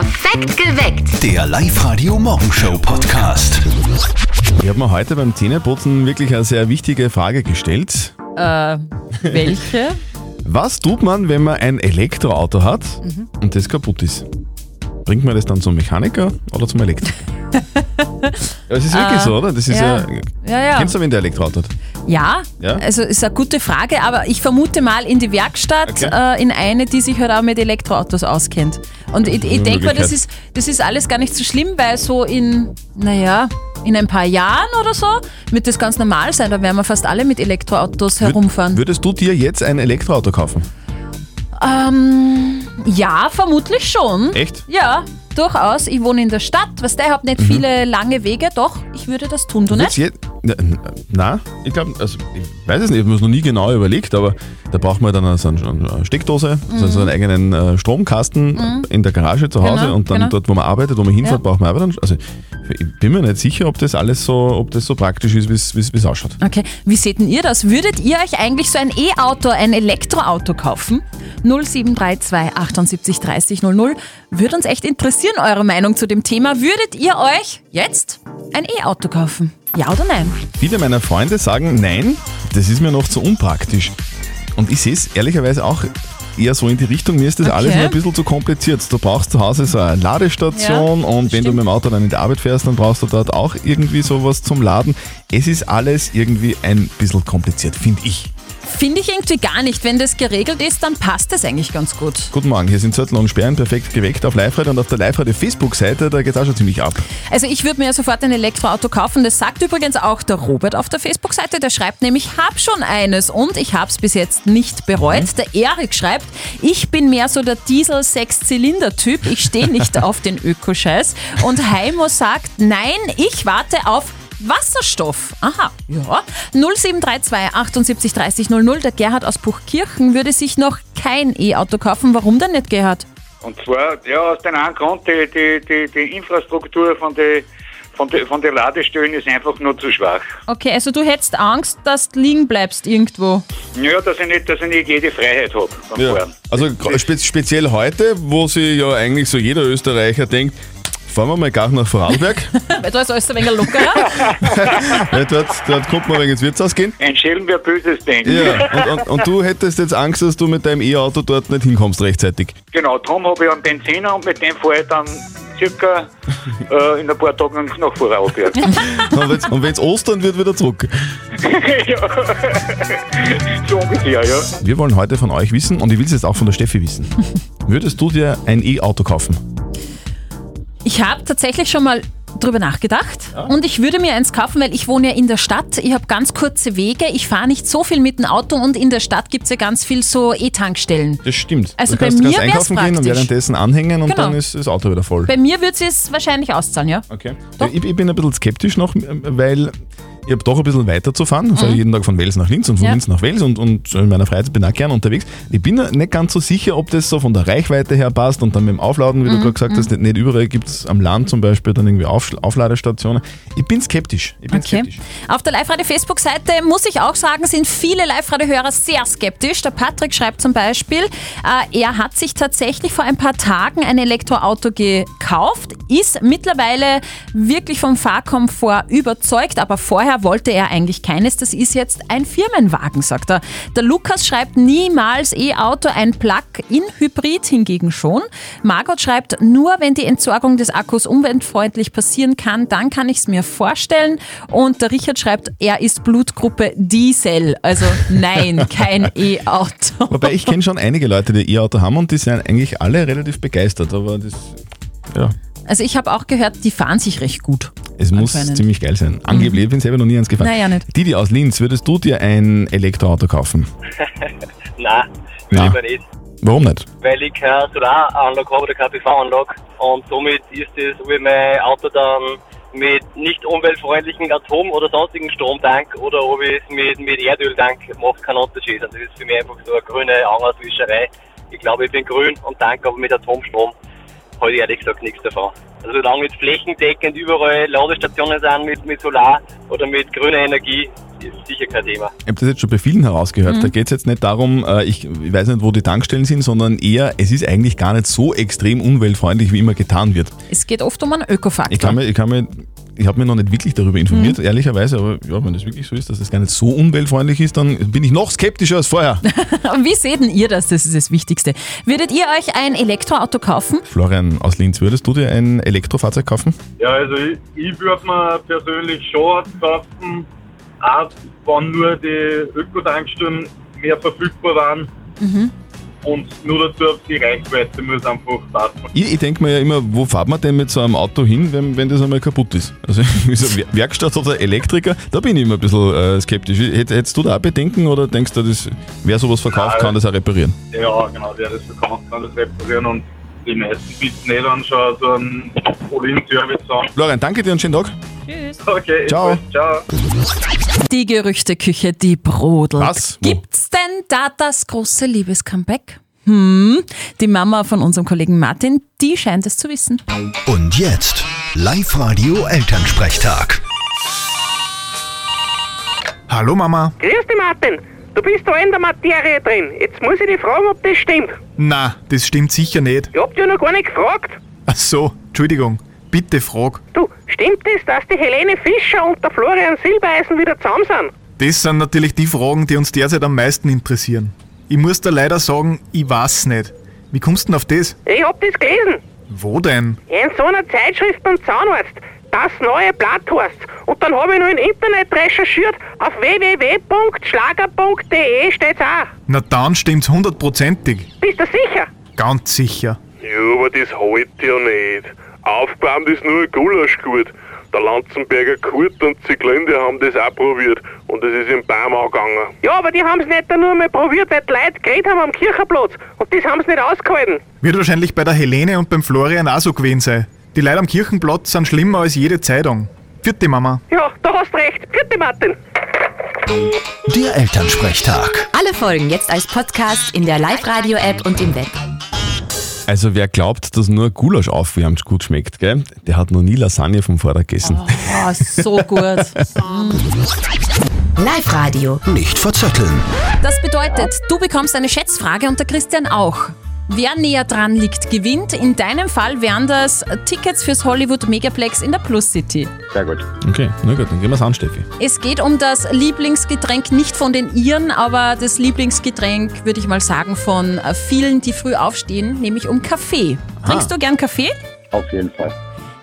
Perfekt geweckt. Der Live-Radio Morgenshow Podcast. Ich habe mir heute beim Zähneputzen wirklich eine sehr wichtige Frage gestellt. Äh, welche? Was tut man, wenn man ein Elektroauto hat Mhm. und das kaputt ist? Bringt man das dann zum Mechaniker oder zum Elektriker? ja, es ist wirklich so, oder? Das ist ja. ja. Ja, ja. Kennst du, wenn der Elektroauto hat? Ja, Ja? also ist eine gute Frage, aber ich vermute mal in die Werkstatt, Okay. äh, in eine, die sich halt auch mit Elektroautos auskennt. Und ich, ich denke mal, das ist, das ist alles gar nicht so schlimm, weil so in, naja, in ein paar Jahren oder so wird das ganz normal sein. Da werden wir fast alle mit Elektroautos herumfahren. Würdest du dir jetzt ein Elektroauto kaufen? Ähm, ja, vermutlich schon. Echt? Ja, durchaus. Ich wohne in der Stadt, was der hat nicht Mhm. viele lange Wege. Doch, ich würde das tun, du nicht? je- Na, ich glaube, also ich weiß es nicht, ich habe mir noch nie genau überlegt, aber da braucht man dann so eine eine Steckdose, also so einen eigenen äh, Stromkasten in der Garage zu Hause Mhm. Genau, und dann genau. dort, wo man arbeitet, wo man hinfährt, Ja. braucht man aber dann, also ich bin mir nicht sicher, ob das alles so, ob das so praktisch ist, wie es ausschaut. Okay, wie seht denn ihr das? Würdet ihr euch eigentlich so ein E-Auto, ein Elektroauto kaufen? 0732 78 30 00. Würde uns echt interessieren, eure Meinung zu dem Thema. Würdet ihr euch jetzt ein E-Auto kaufen? Ja oder nein? Viele meiner Freunde sagen, nein, das ist mir noch zu unpraktisch. Und ich sehe es ehrlicherweise auch eher so in die Richtung, mir ist das Okay. alles noch ein bisschen zu kompliziert. Du brauchst zu Hause so eine Ladestation Ja, und wenn du stimmt. mit dem Auto dann in die Arbeit fährst, dann brauchst du dort auch irgendwie sowas zum Laden. Es ist alles irgendwie ein bisschen kompliziert, finde ich. Finde ich irgendwie gar nicht. Wenn das geregelt ist, dann passt das eigentlich ganz gut. Guten Morgen, hier sind Zettel und Sperren perfekt geweckt auf Live-Radio und auf der Live-Radio Facebook-Seite, da geht es auch schon ziemlich ab. Also ich würde mir sofort ein Elektroauto kaufen. Das sagt übrigens auch der Robert auf der Facebook-Seite. Der schreibt nämlich, hab schon eines und ich habe es bis jetzt nicht bereut. Mhm. Der Erik schreibt, ich bin mehr so der Diesel-Sechs-Zylinder-Typ. Ich stehe nicht auf den Ökoscheiß. Und Heimo sagt, nein, ich warte auf Wasserstoff. Aha, ja. 0732 78 30 00. Der Gerhard aus Buchkirchen würde sich noch kein E-Auto kaufen. Warum denn nicht, Gerhard? Und zwar, ja, aus dem einen Grund, die, die, die, die Infrastruktur von den von der von der Ladestellen ist einfach nur zu schwach. Okay, also du hättest Angst, dass du liegen bleibst irgendwo. Ja, dass ich nicht, dass ich nicht jede Freiheit habe Fahren. Also spe speziell heute, wo sich ja eigentlich so jeder Österreicher denkt, fahren wir mal gar nach Vorarlberg, Weil da ist alles ein wenig lockerer. weil dort, dort kommt man wegen ins Wirtshaus gehen. Ein Schelm, wer Böses denkt. Ja, und, und, und du hättest jetzt Angst, dass du mit deinem E-Auto dort nicht hinkommst rechtzeitig. Genau, darum habe ich einen Benziner und mit dem fahre ich dann circa äh, in ein paar Tagen nach Vorarlberg. Und wenn es Ostern wird, wieder zurück. ja. so ungefähr, ja. Wir wollen heute von euch wissen, und ich will es jetzt auch von der Steffi wissen. Würdest du dir ein E-Auto kaufen? Ich habe tatsächlich schon mal drüber nachgedacht und ich würde mir eins kaufen, weil ich wohne ja in der Stadt. Ich habe ganz kurze Wege. Ich fahre nicht so viel mit dem Auto und in der Stadt gibt es ja ganz viel so E-Tankstellen. Das stimmt. Also du bei kannst, mir kannst einkaufen gehen und währenddessen anhängen und Genau. dann ist das Auto wieder voll. Bei mir wird es wahrscheinlich auszahlen, ja. Okay. Ich, ich bin ein bisschen skeptisch noch, weil ich habe doch ein bisschen weiter zu fahren. Ich fahre jeden Tag von Wels nach Linz und von Mhm. Ja. Linz nach Wels und, und in meiner Freizeit bin ich auch gern unterwegs. Ich bin nicht ganz so sicher, ob das so von der Reichweite her passt und dann mit dem Aufladen, Mhm. wie du gerade gesagt hast, nicht, nicht überall gibt es am Land zum Beispiel dann irgendwie Auf, Aufladestationen. Ich bin skeptisch. Ich bin Okay. skeptisch. Auf der Live-Radio-Facebook-Seite muss ich auch sagen, sind viele Live-Radio-Hörer sehr skeptisch. Der Patrick schreibt zum Beispiel, äh, er hat sich tatsächlich vor ein paar Tagen ein Elektroauto gekauft, ist mittlerweile wirklich vom Fahrkomfort überzeugt, aber vorher wollte er eigentlich keines. Das ist jetzt ein Firmenwagen, sagt er. Der Lukas schreibt niemals E-Auto, ein Plug-in-Hybrid hingegen schon. Margot schreibt, nur wenn die Entsorgung des Akkus umweltfreundlich passieren kann, dann kann ich es mir vorstellen. Und der Richard schreibt, er ist Blutgruppe Diesel. Also nein, kein E-Auto. Wobei ich kenne schon einige Leute, die E-Auto haben und die sind eigentlich alle relativ begeistert. Aber das, ja, Also ich habe auch gehört, die fahren sich recht gut. es muss ziemlich geil sein. Angeblich, ich bin selber noch nie eins gefahren. Naja, nicht. Didi aus Linz, würdest du dir ein Elektroauto kaufen? Nein, Ja. lieber nicht. Warum nicht? Weil ich keine Solaranlage habe oder keine PV-Anlage und somit ist es, ob ich mein Auto dann mit nicht umweltfreundlichen Atom- oder sonstigen Strom tank oder ob ich es mit, mit Erdöl tank, macht keinen Unterschied. Und das ist für mich einfach so eine grüne Anlasswischerei. Ich glaube, ich bin grün und tanke aber mit Atomstrom. Habe ich ehrlich gesagt nichts davon. Also solange jetzt flächendeckend überall Ladestationen sind mit, mit Solar oder mit grüner Energie, ist sicher kein Thema. Ich habe das jetzt schon bei vielen herausgehört. Da geht es jetzt nicht darum, äh, ich ich weiß nicht, wo die Tankstellen sind, sondern eher, es ist eigentlich gar nicht so extrem umweltfreundlich, wie immer getan wird. Es geht oft um einen Ökofaktor. Ich kann mir, ich kann mir, ich habe mir noch nicht wirklich darüber informiert, ehrlicherweise, aber ja, wenn das wirklich so ist, dass es gar nicht so umweltfreundlich ist, dann bin ich noch skeptischer als vorher. Wie seht denn ihr das? Das ist das Wichtigste. Würdet ihr euch ein Elektroauto kaufen? Florian aus Linz, würdest du dir ein Elektrofahrzeug kaufen? Ja, also ich, ich würde mir persönlich schon kaufen, auch wenn nur die Ökotankstellen mehr verfügbar waren. Und nur dazu auf die Reichweite muss einfach passen. Ich, ich denke mir ja immer, wo fährt man denn mit so einem Auto hin, wenn, wenn das einmal kaputt ist? Also so Wer- Werkstatt oder Elektriker, da bin ich immer ein bisschen äh, skeptisch. Hätt, hättest du da auch Bedenken oder denkst du, das, wer sowas verkauft, Nein. kann das auch reparieren? Ja, genau, wer das verkauft, kann das reparieren und die meisten bieten nicht an schon so einen All-In-Service an. Florian, danke dir und schönen Tag. Okay, Ciao. ciao. Die Gerüchteküche, die brodelt. Was? Wo? Gibt's denn da das große Liebescomeback? Hm, die Mama von unserem Kollegen Martin, die scheint es zu wissen. Und jetzt Live-Radio Elternsprechtag. Hallo Mama. Grüß dich, Martin. Du bist da in der Materie drin. Jetzt muss ich dich fragen, ob das stimmt. Na, das stimmt sicher nicht. Ich hab dich ja noch gar nicht gefragt. Ach so, Entschuldigung. Bitte frag. Du, stimmt es, dass die Helene Fischer und der Florian Silbereisen wieder zusammen sind? Das sind natürlich die Fragen, die uns derzeit am meisten interessieren. Ich muss da leider sagen, ich weiß nicht. Wie kommst du denn auf das? Ich hab das gelesen. Wo denn? In so einer Zeitschrift beim Zahnarzt. Das neue Blatt heißt. Und dann habe ich noch im Internet recherchiert. Auf www.schlager.de steht's auch. Na dann stimmt's hundertprozentig. Bist du sicher? Ganz sicher. Ja, aber das halt ja nicht. Aufbaumt ist nur ein Gulaschgut. Der Lanzenberger Kurt und Zieglinde haben das auch probiert und es ist im Baum angegangen. Ja, aber die haben's nicht nur mal probiert, weil die Leute geredet haben am Kirchenplatz. Und das haben's nicht ausgehalten. Wird wahrscheinlich bei der Helene und beim Florian auch so gewesen sein. Die Leute am Kirchenplatz sind schlimmer als jede Zeitung. Vierte Mama. Ja, da hast recht. Vierte Martin. Der Elternsprechtag. Alle Folgen jetzt als Podcast in der Live-Radio-App und im Web. Also wer glaubt, dass nur Gulasch aufwärmt gut schmeckt, gell? der hat noch nie Lasagne vom Vortag gegessen. Oh, so gut. Live-Radio. Nicht verzetteln. Das bedeutet, du bekommst eine Schätzfrage und der Christian auch. Wer näher dran liegt, gewinnt. In deinem Fall wären das Tickets fürs Hollywood Megaplex in der Plus City. Sehr gut. Okay, na gut, dann gehen wir's an, Steffi. Es geht um das Lieblingsgetränk nicht von den Iren, aber das Lieblingsgetränk, würde ich mal sagen, von vielen, die früh aufstehen, nämlich um Kaffee. Trinkst du gern Kaffee? Auf jeden Fall.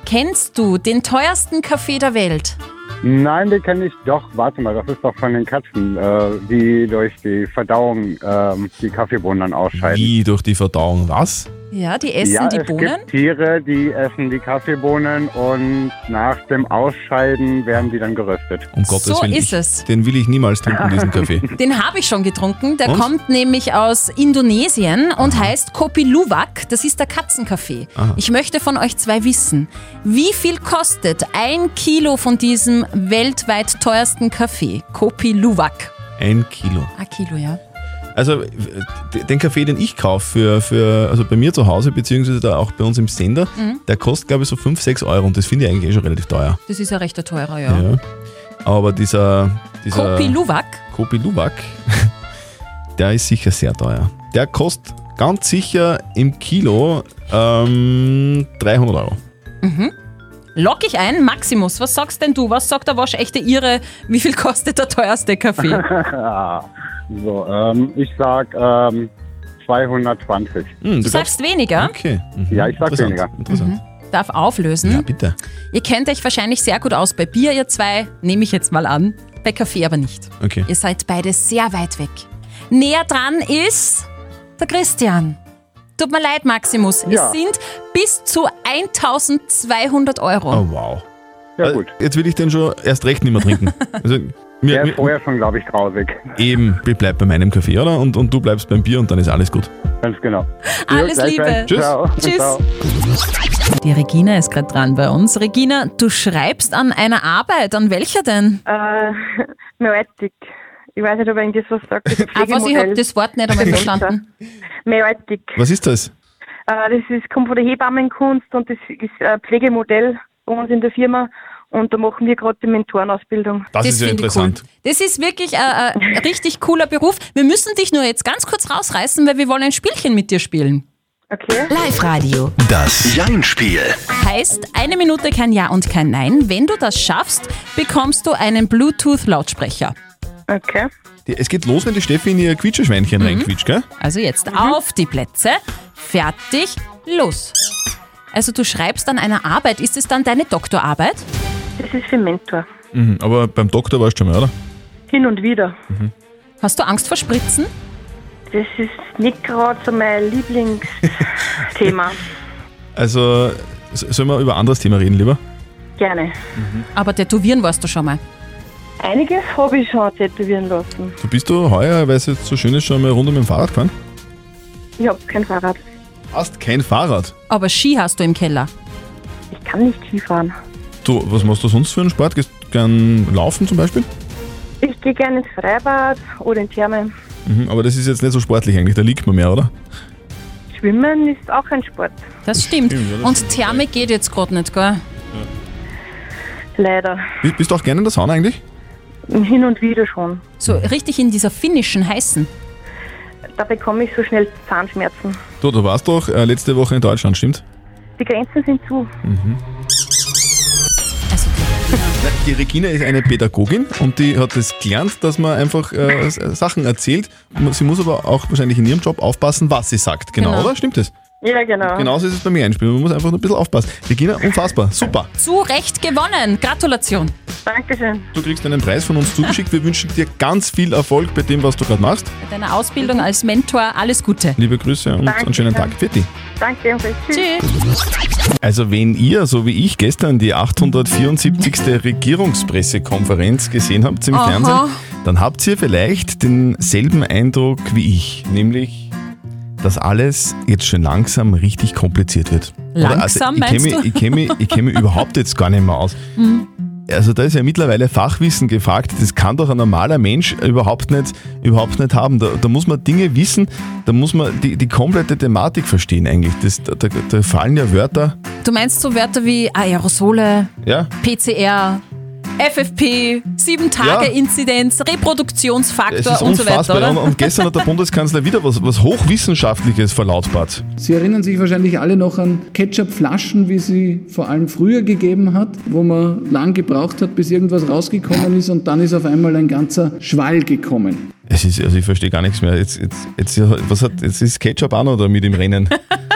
Kennst du den teuersten Kaffee der Welt? Nein, den kenne ich doch. Warte mal, das ist doch von den Katzen, äh, die durch die Verdauung ähm, die Kaffeebohnen dann ausscheiden. Wie durch die Verdauung, was? Ja, die essen ja, die es Bohnen. gibt Tiere, die essen die Kaffeebohnen und nach dem Ausscheiden werden die dann geröstet. Um Gottes So Willen. ist ich, es. Den will ich niemals trinken, diesen Kaffee. Den habe ich schon getrunken. Der Und? kommt nämlich aus Indonesien und heißt Kopi Luwak. Das ist der Katzenkaffee. Aha. Ich möchte von euch zwei wissen, wie viel kostet ein Kilo von diesem weltweit teuersten Kaffee? Kopi Luwak. Ein Kilo. Ein Kilo, ja. Also den Kaffee, den ich kaufe für, für, also bei mir zu Hause, beziehungsweise da auch bei uns im Sender, Mhm. der kostet glaube ich so 5, 6 Euro und das finde ich eigentlich eh schon relativ teuer. Das ist ja recht teurer, ja. Ja. Aber dieser, dieser Kopi Luwak. Kopi Luwak, der ist sicher sehr teuer. Der kostet ganz sicher im Kilo ähm, 300 Euro. Lock ich ein. Maximus, was sagst denn du? Was sagt der waschechte Ire? Wie viel kostet der teuerste Kaffee? so, ähm, ich sag ähm, 220. Hm, Du sagst weniger, Okay. Mhm. Ja, ich sag Interessant. weniger. Interessant. darf auflösen. Ja, bitte. Ihr kennt euch wahrscheinlich sehr gut aus bei Bier, ihr zwei, nehme ich jetzt mal an. Bei Kaffee aber nicht. Okay. Ihr seid beide sehr weit weg. Näher dran ist der Christian. Tut mir leid, Maximus. Ja. Es sind bis zu 1200 Euro. Oh wow. Ja Äh, gut. Jetzt will ich den schon erst recht nicht mehr trinken. Also, mir, Der ist vorher schon, glaube ich, grausig. eben, ich bleib bei meinem Kaffee, oder? Und, und du bleibst beim Bier und dann ist alles gut. Ganz genau. Alles Ja, Liebe. Tschüss. Ciao. Tschüss. Ciao. Die Regina ist gerade dran bei uns. Regina, du schreibst an einer Arbeit. An welcher denn? Äh, Meotik. Ich weiß nicht, ob Ihnen das was sagt. Ah, was, ich habe das Wort nicht einmal verstanden. Meotik. Was ist das? Äh, das ist, kommt von der Hebammenkunst und das ist ein Pflegemodell bei uns in der Firma. Und da machen wir gerade die Mentorenausbildung. Das, ist ja interessant. Cool. Das ist wirklich äh, ein richtig cooler Beruf. Wir müssen dich nur jetzt ganz kurz rausreißen, weil wir wollen ein Spielchen mit dir spielen. Okay. Live-Radio. Das Jein-Spiel. Heißt, eine Minute kein Ja und kein Nein. Wenn du das schaffst, bekommst du einen Bluetooth-Lautsprecher. Okay. Es geht los, wenn die Steffi in ihr Quietscheschweinchen Mhm. reinquietscht, gell? Also jetzt auf die Plätze. Fertig, los. Also du schreibst an einer Arbeit. Ist es dann deine Doktorarbeit? Das ist für Mentor. Mhm. Aber beim Doktor warst du schon mal, oder? Hin und wieder. Hast du Angst vor Spritzen? Das ist nicht gerade so mein Lieblingsthema. Also, sollen wir über ein anderes Thema reden, lieber? Gerne. Aber tätowieren warst du schon mal. Einiges habe ich schon tätowieren lassen. Du bist du heuer, weil es jetzt so schön ist, schon mal runter mit dem Fahrrad gefahren? Ich habe kein Fahrrad. Hast kein Fahrrad? Aber Ski hast du im Keller. Ich kann nicht Skifahren. Du, was machst du sonst für einen Sport? Gehst du gern laufen zum Beispiel? Ich gehe gerne ins Freibad oder in Therme. Mhm, aber das ist jetzt nicht so sportlich eigentlich, da liegt man mehr, oder? Schwimmen ist auch ein Sport. Das stimmt. Stimmt, ja, das Und Therme geht jetzt gerade nicht, gell? Leider. Bist, bist du auch gerne in der Sauna eigentlich? Hin und wieder schon. So richtig in dieser finnischen heißen. Da bekomme ich so schnell Zahnschmerzen. Du, du warst doch äh, letzte Woche in Deutschland, stimmt? Die Grenzen sind zu. Na, Die Regina ist eine Pädagogin und die hat es gelernt, dass man einfach äh, Sachen erzählt. Sie muss aber auch wahrscheinlich in ihrem Job aufpassen, was sie sagt. Genau, Genau. oder? Stimmt das? Ja, genau. Genauso ist es bei mir einspielen. Man muss einfach nur ein bisschen aufpassen. Regina, unfassbar. Super. zu Recht gewonnen. Gratulation. Dankeschön. Du kriegst einen Preis von uns zugeschickt. Wir wünschen dir ganz viel Erfolg bei dem, was du gerade machst. Bei deiner Ausbildung als Mentor alles Gute. Liebe Grüße und einen schönen Tag. Für dich. Danke ebenfalls. Tschüss. Tschüss. Also wenn ihr, so wie ich gestern, die 874. Regierungspressekonferenz gesehen habt im Aha. Fernsehen, dann habt ihr vielleicht denselben Eindruck wie ich, nämlich, dass alles jetzt schon langsam richtig kompliziert wird. Langsam, ich meinst kenne du? mich, kenn mich, ich kenn mich überhaupt jetzt gar nicht mehr aus. Also da ist ja mittlerweile Fachwissen gefragt, das kann doch ein normaler Mensch überhaupt nicht, überhaupt nicht haben. Da, da muss man Dinge wissen, da muss man die, die komplette Thematik verstehen eigentlich. Das, da, da, da fallen ja Wörter, Du meinst so Wörter wie Aerosole, ja, PCR, FFP, 7-Tage-Inzidenz, es Reproduktionsfaktor ist und so weiter, oder? und gestern hat der Bundeskanzler wieder was, was Hochwissenschaftliches verlautbart. Sie erinnern sich wahrscheinlich alle noch an Ketchupflaschen, wie sie vor allem früher gegeben hat, wo man lang gebraucht hat, bis irgendwas rausgekommen ist und dann ist auf einmal ein ganzer Schwall gekommen. Es ist, also ich verstehe gar nichts mehr. Jetzt, jetzt, jetzt, was hat, jetzt ist Ketchup auch noch da mit im Rennen.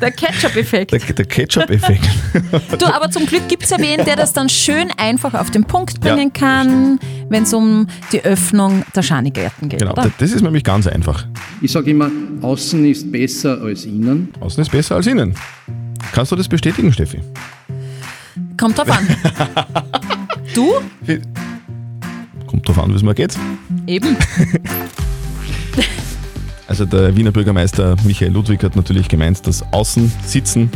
Der Ketchup-Effekt. Der, der Ketchup-Effekt. Du, aber zum Glück gibt es ja wen, der das dann schön einfach auf den Punkt Ja, bringen kann, wenn es um die Öffnung der Schanigärten geht, Genau, oder? das ist nämlich ganz einfach. Ich sage immer, außen ist besser als innen. Außen ist besser als innen. Kannst du das bestätigen, Steffi? Kommt drauf an. Du? Kommt drauf an, wie es mir geht. Eben. Also der Wiener Bürgermeister Michael Ludwig hat natürlich gemeint, dass außen sitzen,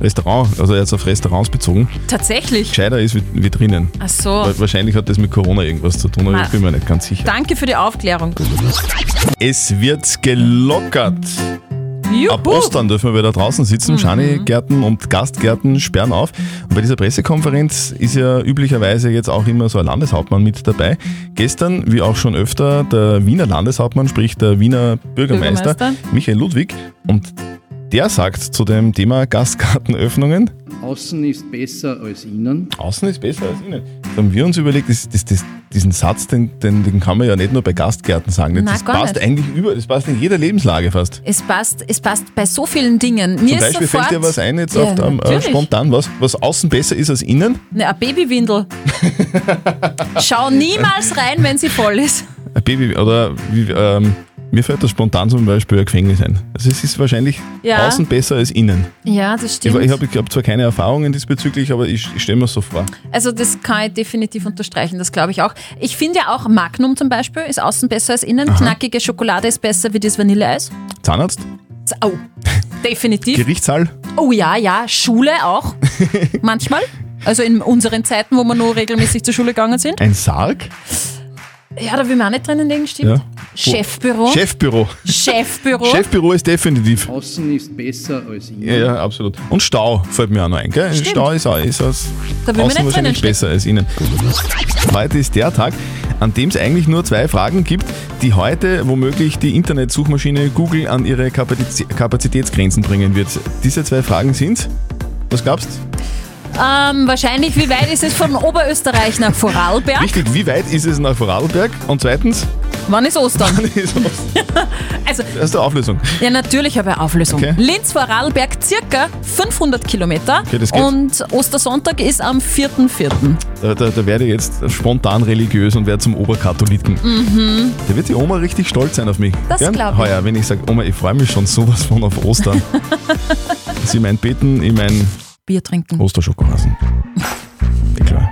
Restaurant, also er hat es auf Restaurants bezogen, Tatsächlich. gescheiter ist wie, wie drinnen. Ach so. Wa- Wahrscheinlich hat das mit Corona irgendwas zu tun, aber Ma- ich bin mir nicht ganz sicher. Danke für die Aufklärung. Es wird gelockert. Juhu. Ab Ostern dürfen wir wieder draußen sitzen. Mhm. Schanigärten und Gastgärten sperren auf. Und bei dieser Pressekonferenz ist ja üblicherweise jetzt auch immer so ein Landeshauptmann mit dabei. Gestern, wie auch schon öfter, der Wiener Landeshauptmann, sprich der Wiener Bürgermeister, Bürgermeister. Michael Ludwig. Und der sagt zu dem Thema Gastgartenöffnungen, Außen ist besser als innen. Außen ist besser als innen. Da haben wir uns überlegt, das, das, das, diesen Satz, den, den, den kann man ja nicht nur bei Gastgärten sagen. Nein, das gar passt nicht. eigentlich über, das passt in jeder Lebenslage fast. Es passt, es passt bei so vielen Dingen. Mir Zum Beispiel sofort, fällt dir was ein jetzt ja, auf der, äh, natürlich. spontan, was, was außen besser ist als innen? Ne, eine Babywindel. Schau niemals rein, wenn sie voll ist. Ein Baby oder wie, ähm, mir fällt das spontan zum Beispiel ein Gefängnis ein. Also es ist wahrscheinlich Ja. außen besser als innen. Ja, das stimmt. ich habe ich hab zwar keine Erfahrungen diesbezüglich, aber ich, ich stelle mir so vor. Also das kann ich definitiv unterstreichen, das glaube ich auch. Ich finde ja auch Magnum zum Beispiel ist außen besser als innen. Knackige Schokolade ist besser wie das Vanilleeis. Zahnarzt, Oh, definitiv. Gerichtssaal, Oh ja, ja, Schule auch. Manchmal. Also in unseren Zeiten, wo wir nur regelmäßig zur Schule gegangen sind. ein Sarg. Ja, da will man auch nicht drinnen liegen, stimmt. Ja. Chefbüro. Chefbüro. Chefbüro. Chefbüro ist definitiv. Außen ist besser als innen. Ja, ja, absolut. Und Stau fällt mir auch noch ein. Gell? Stimmt. Stau ist, auch, ist aus Da will man außen nicht wahrscheinlich besser als innen. Heute ist der Tag, an dem es eigentlich nur zwei Fragen gibt, die heute womöglich die Internetsuchmaschine Google an ihre Kapazitätsgrenzen bringen wird. Diese zwei Fragen sind, was glaubst Ähm, wahrscheinlich, wie weit ist es von Oberösterreich nach Vorarlberg? Richtig, wie weit ist es nach Vorarlberg? Und zweitens, Wann ist Ostern? wann ist es? Also, Das ist die Auflösung. ja, natürlich habe ich eine Auflösung. Okay. Linz-Vorarlberg circa 500 Kilometer Okay, das geht. und Ostersonntag ist am 4.4. Da, da, da werde ich jetzt spontan religiös und werde zum Oberkatholiken. Mhm. Da wird die Oma richtig stolz sein auf mich. Das Gell? glaub ich. Heuer, wenn ich sage, Oma, ich freue mich schon sowas von auf Ostern. Sie mein Beten, ich mein Bier trinken. Osterschokohasen. Klar.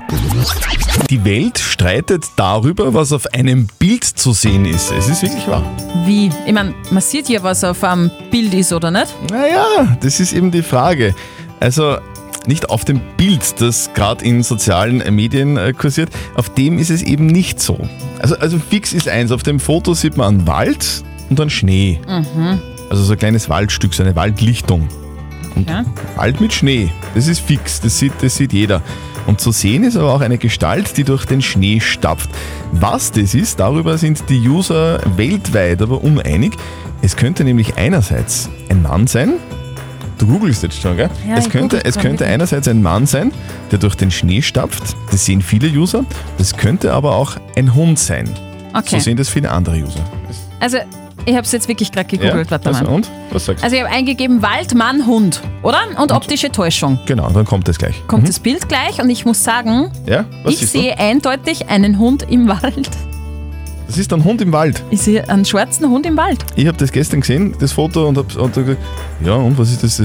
Die Welt streitet darüber, was auf einem Bild zu sehen ist. Es ist wirklich wahr. Wie? Ich meine, man sieht ja, was auf einem Bild ist, oder nicht? Naja, das ist eben die Frage. Also nicht auf dem Bild, das gerade in sozialen Medien äh, kursiert, auf dem ist es eben nicht so. Also, also fix ist eins, auf dem Foto sieht man einen Wald und einen Schnee. Mhm. Also so ein kleines Waldstück, so eine Waldlichtung. Und Ja. Wald mit Schnee, das ist fix, das sieht, das sieht jeder. Und zu sehen ist aber auch eine Gestalt, die durch den Schnee stapft. Was das ist, darüber sind die User weltweit aber uneinig. Es könnte nämlich einerseits ein Mann sein, du googelst jetzt schon, gell? Ja, es könnte, es könnte einerseits ein Mann sein, der durch den Schnee stapft, das sehen viele User. Das könnte aber auch ein Hund sein. Okay. So sehen das viele andere User. Also, ich habe es jetzt wirklich gerade gegoogelt. Warte also, mal. und? Was sagst du? Also, ich habe eingegeben Wald, Mann, Hund, oder? Und optische Täuschung. Genau, dann kommt das gleich. Kommt Mhm. das Bild gleich und ich muss sagen, Ja, was ich siehst du? sehe eindeutig einen Hund im Wald. Das ist ein Hund im Wald. Ich sehe einen schwarzen Hund im Wald. Ich habe das gestern gesehen, das Foto, und habe und hab gesagt, ja, und was ist das?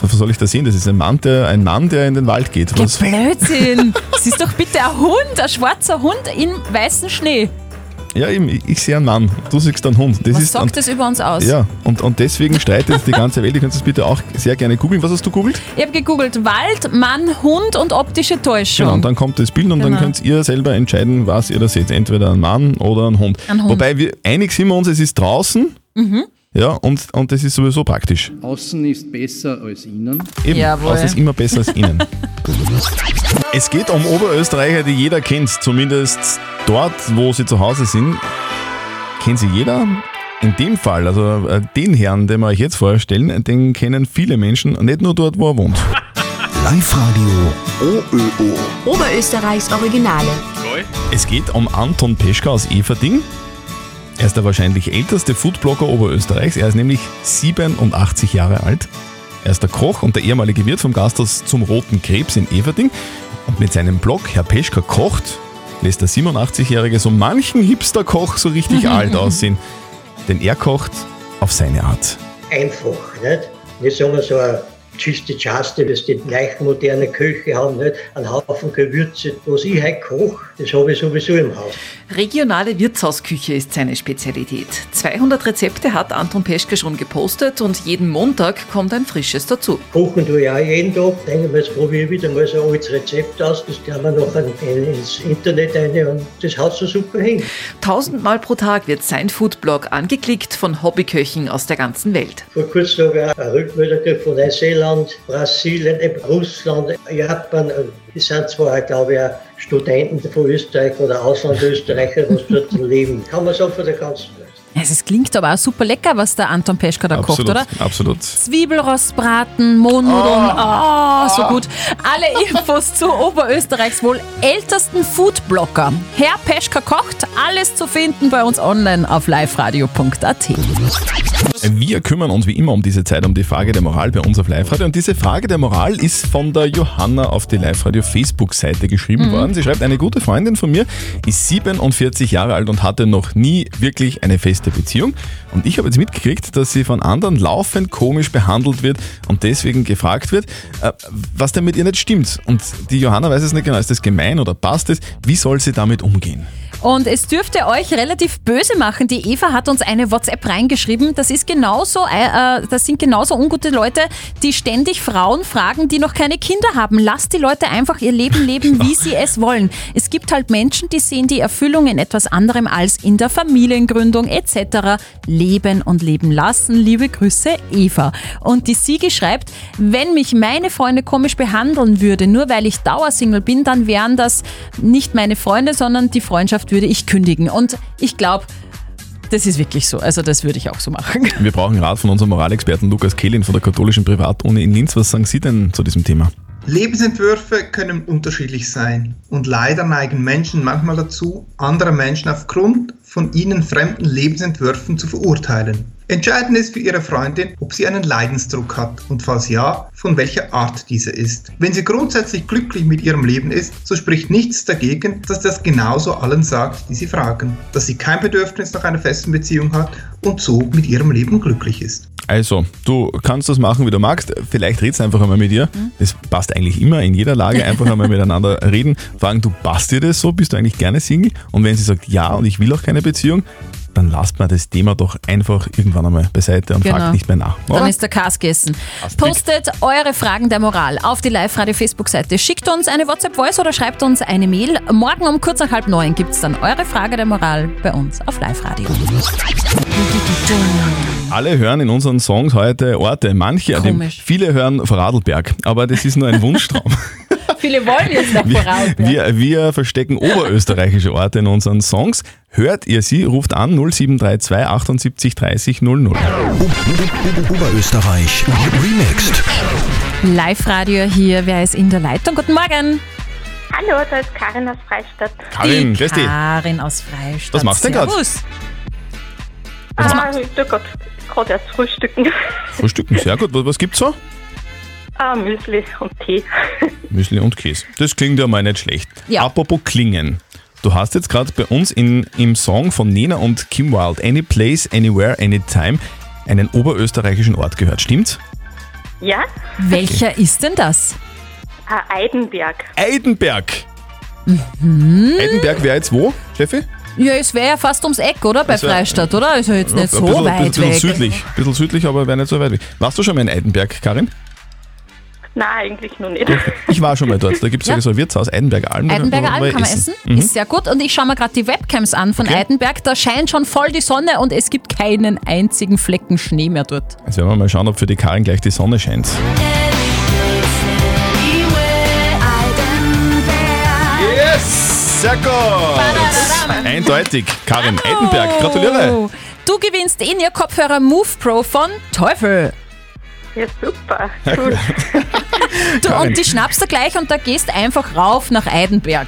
Was soll ich da sehen? Das ist ein Mann, der, ein Mann, der in den Wald geht. Was? Blödsinn! Das ist doch bitte ein Hund, ein schwarzer Hund in weißem Schnee. Ja, eben, ich, ich sehe einen Mann, du siehst einen Hund. Das Was ist, sagt und, das über uns aus? Ja, und, und deswegen streitet die ganze Welt. Ihr könnt es bitte auch sehr gerne googeln. Was hast du googelt? Ich habe gegoogelt Wald, Mann, Hund und optische Täuschung. Genau, und dann kommt das Bild und Genau. dann könnt ihr selber entscheiden, was ihr da seht. Entweder ein Mann oder ein Hund. Ein Hund. Wobei wir einig sind wir uns, es ist draußen. Mhm. Ja, und, und das ist sowieso praktisch. Außen ist besser als innen. Eben, Jawohl. außen ist immer besser als innen. es geht um Oberösterreicher, die jeder kennt, zumindest dort, wo sie zu Hause sind. Kennt sie jeder? In dem Fall, also äh, den Herrn, den wir euch jetzt vorstellen, den kennen viele Menschen, nicht nur dort, wo er wohnt. Live-Radio OÖO. Oberösterreichs Originale. Es geht um Anton Peschka aus Everding. Er ist der wahrscheinlich älteste Foodblogger Oberösterreichs. Er ist nämlich 87 Jahre alt. Er ist der Koch und der ehemalige Wirt vom Gasthaus zum Roten Krebs in Everding. Und mit seinem Blog Herr Peschka kocht, lässt der 87-Jährige so manchen Hipster-Koch so richtig alt aussehen. Denn er kocht auf seine Art. einfach, nicht? Nicht sagen wir so ein Chiste Chaste, dass die leicht moderne Köche haben, nicht? Einen Haufen Gewürze. Was ich heute koche, das habe ich sowieso im Haus. Regionale Wirtshausküche ist seine Spezialität. 200 Rezepte hat Anton Peschke schon gepostet und jeden Montag kommt ein frisches dazu. Kochen tue ich auch jeden Tag. Denke mir, jetzt probiere ich wieder mal so ein altes Rezept aus. Das wir nachher in- ins Internet rein und das haut so super hin. Tausendmal pro Tag wird sein Foodblog angeklickt von Hobbyköchen aus der ganzen Welt. Vor kurzem habe ich eine Rückmeldung von Neuseeland, Brasilien, Russland, Japan. Das sind zwar, glaube ich, auch Studenten von Österreich oder Auslandösterreicher, was dort leben. Kann man sagen, von der ganzen Welt. Also es klingt aber auch super lecker, was der Anton Peschka da kocht, Absolut, oder? absolut. Zwiebelrostbraten, Mohnnudeln, oh, so gut. Alle Infos zu Oberösterreichs wohl ältesten Foodblogger. Herr Peschka kocht, alles zu finden bei uns online auf liveradio.at. Wir kümmern uns wie immer um diese Zeit, um die Frage der Moral bei uns auf Live-Radio. Und diese Frage der Moral ist von der Johanna auf die Live-Radio Facebook-Seite geschrieben Mhm. worden. Sie schreibt, eine gute Freundin von mir ist 47 Jahre alt und hatte noch nie wirklich eine feste Beziehung. Und ich habe jetzt mitgekriegt, dass sie von anderen laufend komisch behandelt wird und deswegen gefragt wird, äh, was denn mit ihr nicht stimmt. Und die Johanna weiß es nicht genau, ist das gemein oder passt es? Wie soll sie damit umgehen? Und es dürfte euch relativ böse machen. Die Eva hat uns eine WhatsApp reingeschrieben. Das ist genauso, äh, äh, das sind genauso ungute Leute, die ständig Frauen fragen, die noch keine Kinder haben. Lasst die Leute einfach ihr Leben leben, wie sie es wollen. Es gibt halt Menschen, die sehen die Erfüllung in etwas anderem als in der Familiengründung etc. Leben und leben lassen. Liebe Grüße, Eva. Und die Sigi schreibt, wenn mich meine Freunde komisch behandeln würde, nur weil ich Dauersingle bin, dann wären das nicht meine Freunde, sondern die Freundschaft ich kündigen. Und ich glaube, das ist wirklich so. Also das würde ich auch so machen. Wir brauchen Rat von unserem Moralexperten Lukas Kehlin von der katholischen Privatuni in Linz. Was sagen Sie denn zu diesem Thema? Lebensentwürfe können unterschiedlich sein und leider neigen Menschen manchmal dazu, andere Menschen aufgrund von ihnen fremden Lebensentwürfen zu verurteilen. Entscheidend ist für Ihre Freundin, ob sie einen Leidensdruck hat und falls ja, von welcher Art dieser ist. Wenn sie grundsätzlich glücklich mit ihrem Leben ist, so spricht nichts dagegen, dass das genauso allen sagt, die sie fragen, dass sie kein Bedürfnis nach einer festen Beziehung hat und so mit ihrem Leben glücklich ist. Also, du kannst das machen, wie du magst. Vielleicht redst einfach einmal mit ihr. Das passt eigentlich immer in jeder Lage. Einfach einmal miteinander reden. Fragen, du passt dir das so? Bist du eigentlich gerne Single? Und wenn sie sagt, ja und ich will auch keine Beziehung, dann lasst man das Thema doch einfach irgendwann einmal beiseite und Genau. fragt nicht mehr nach. Dann Oder? ist der Kas gegessen. Postet eure Fragen der Moral auf die Live-Radio-Facebook-Seite. Schickt uns eine WhatsApp-Voice oder schreibt uns eine Mail. Morgen um kurz nach halb neun gibt es dann eure Frage der Moral bei uns auf Live-Radio. Alle hören in unseren Songs heute Orte. Manche, Komisch. viele hören Vorarlberg, aber das ist nur ein Wunschtraum. Viele wollen jetzt nach Wir, wir, wir verstecken oberösterreichische Orte in unseren Songs. Hört ihr sie, ruft an 0732 78 30 00. Oberösterreich remixed. Live-Radio hier. Wer ist in der Leitung? Guten Morgen. Hallo, da ist Karin aus Freistadt. Karin, grüß dich. Karin aus Freistadt. Was machst du denn grad? Servus. Ah, ich tu grad gerade erst frühstücken. Frühstücken, sehr gut. Was, was gibt's so? Ah, Müsli und Tee. Müsli und Käse. Das klingt ja mal nicht schlecht. Ja. Apropos klingen. Du hast jetzt gerade bei uns in, im Song von Nena und Kim Wilde Any Place, Anywhere, Anytime einen oberösterreichischen Ort gehört. Stimmt's? Ja? Welcher ist denn das? Ah, Eidenberg. Eidenberg. Mhm. Eidenberg wäre jetzt wo, Steffi? Ja, es wäre ja fast ums Eck, oder? Bei wär- Freistadt, oder? Ist ja jetzt nicht so ein bisschen, weit bisschen, weg. bisschen südlich. bisschen südlich, aber wäre nicht so weit weg. Warst du schon mal in Eidenberg, Karin? Nein, eigentlich noch nicht. Ich war schon mal dort. Da gibt es Ja. ja. so ein Wirtshaus, Eidenberger Alm. Eidenberger kann Alm kann man essen. Mhm. Ist sehr gut. Und ich schaue mir gerade die Webcams an von Eidenberg. Da scheint schon voll die Sonne und es gibt keinen einzigen Flecken Schnee mehr dort. Jetzt werden wir mal schauen, ob für die Karin gleich die Sonne scheint. Yes! Sehr gut! Eindeutig. Karin Eidenberg, gratuliere! Du gewinnst in ihr Kopfhörer Move Pro von Teufel. Ja, super. Cool. Du, und die schnappst du gleich und da gehst einfach rauf nach Eidenberg.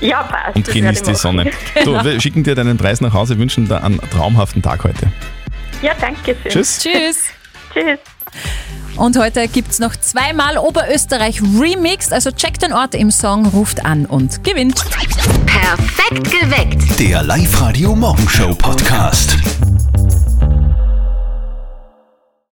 Ja, passt. Und genießt die. Sonne. So, wir schicken dir deinen Preis nach Hause, wünschen dir einen traumhaften Tag heute. Ja, danke schön. Tschüss. Tschüss. Tschüss. Und heute gibt es noch zweimal Oberösterreich Remixed. Also checkt den Ort im Song, ruft an und gewinnt. Perfekt geweckt. Der Live-Radio Morgenshow Podcast.